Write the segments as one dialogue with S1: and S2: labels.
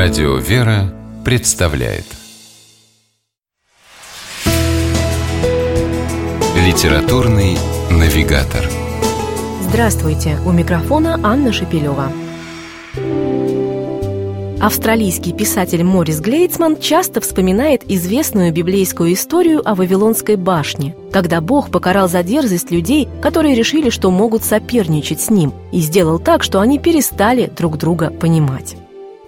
S1: Радио «Вера» представляет Литературный навигатор
S2: Здравствуйте! У микрофона Анна Шепелева. Австралийский писатель Морис Глейцман часто вспоминает известную библейскую историю о Вавилонской башне, когда Бог покарал за дерзость людей, которые решили, что могут соперничать с ним, и сделал так, что они перестали друг друга понимать.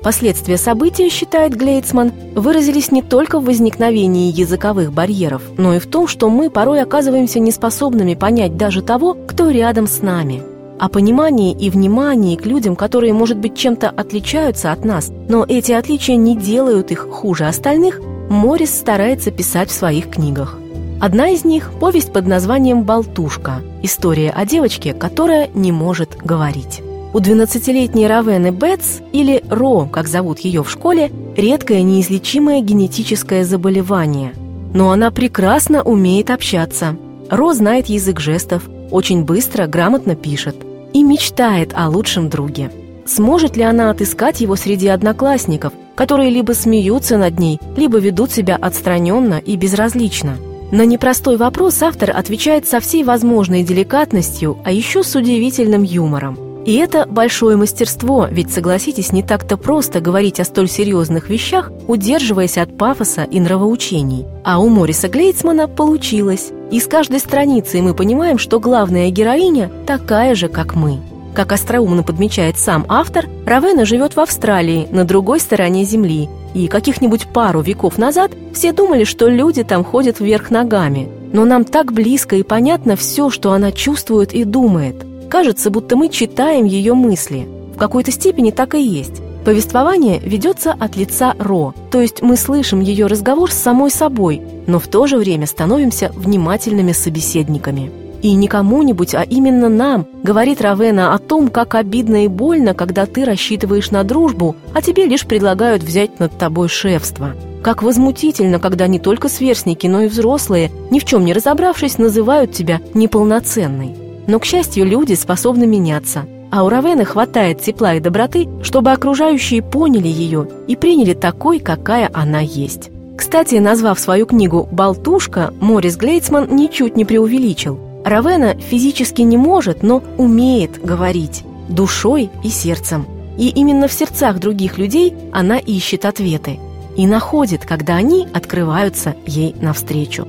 S2: Последствия события, считает Глейцман, выразились не только в возникновении языковых барьеров, но и в том, что мы порой оказываемся неспособными понять даже того, кто рядом с нами. О понимании и внимании к людям, которые, может быть, чем-то отличаются от нас, но эти отличия не делают их хуже остальных, Морис старается писать в своих книгах. Одна из них – повесть под названием «Болтушка» – история о девочке, которая не может говорить. У 12-летней Равены Бетс, или Ро, как зовут ее в школе, редкое неизлечимое генетическое заболевание. Но она прекрасно умеет общаться. Ро знает язык жестов, очень быстро, грамотно пишет и мечтает о лучшем друге. Сможет ли она отыскать его среди одноклассников, которые либо смеются над ней, либо ведут себя отстраненно и безразлично? На непростой вопрос автор отвечает со всей возможной деликатностью, а еще с удивительным юмором – и это большое мастерство, ведь, согласитесь, не так-то просто говорить о столь серьезных вещах, удерживаясь от пафоса и нравоучений. А у Мориса Глейцмана получилось. И с каждой страницей мы понимаем, что главная героиня такая же, как мы. Как остроумно подмечает сам автор, Равена живет в Австралии, на другой стороне Земли, и каких-нибудь пару веков назад все думали, что люди там ходят вверх ногами. Но нам так близко и понятно все, что она чувствует и думает – Кажется, будто мы читаем ее мысли. В какой-то степени так и есть. Повествование ведется от лица Ро, то есть мы слышим ее разговор с самой собой, но в то же время становимся внимательными собеседниками. И не кому-нибудь, а именно нам, говорит Равена о том, как обидно и больно, когда ты рассчитываешь на дружбу, а тебе лишь предлагают взять над тобой шефство. Как возмутительно, когда не только сверстники, но и взрослые, ни в чем не разобравшись, называют тебя неполноценной. Но, к счастью, люди способны меняться. А у Равены хватает тепла и доброты, чтобы окружающие поняли ее и приняли такой, какая она есть. Кстати, назвав свою книгу «Болтушка», Морис Глейцман ничуть не преувеличил. Равена физически не может, но умеет говорить душой и сердцем. И именно в сердцах других людей она ищет ответы и находит, когда они открываются ей навстречу.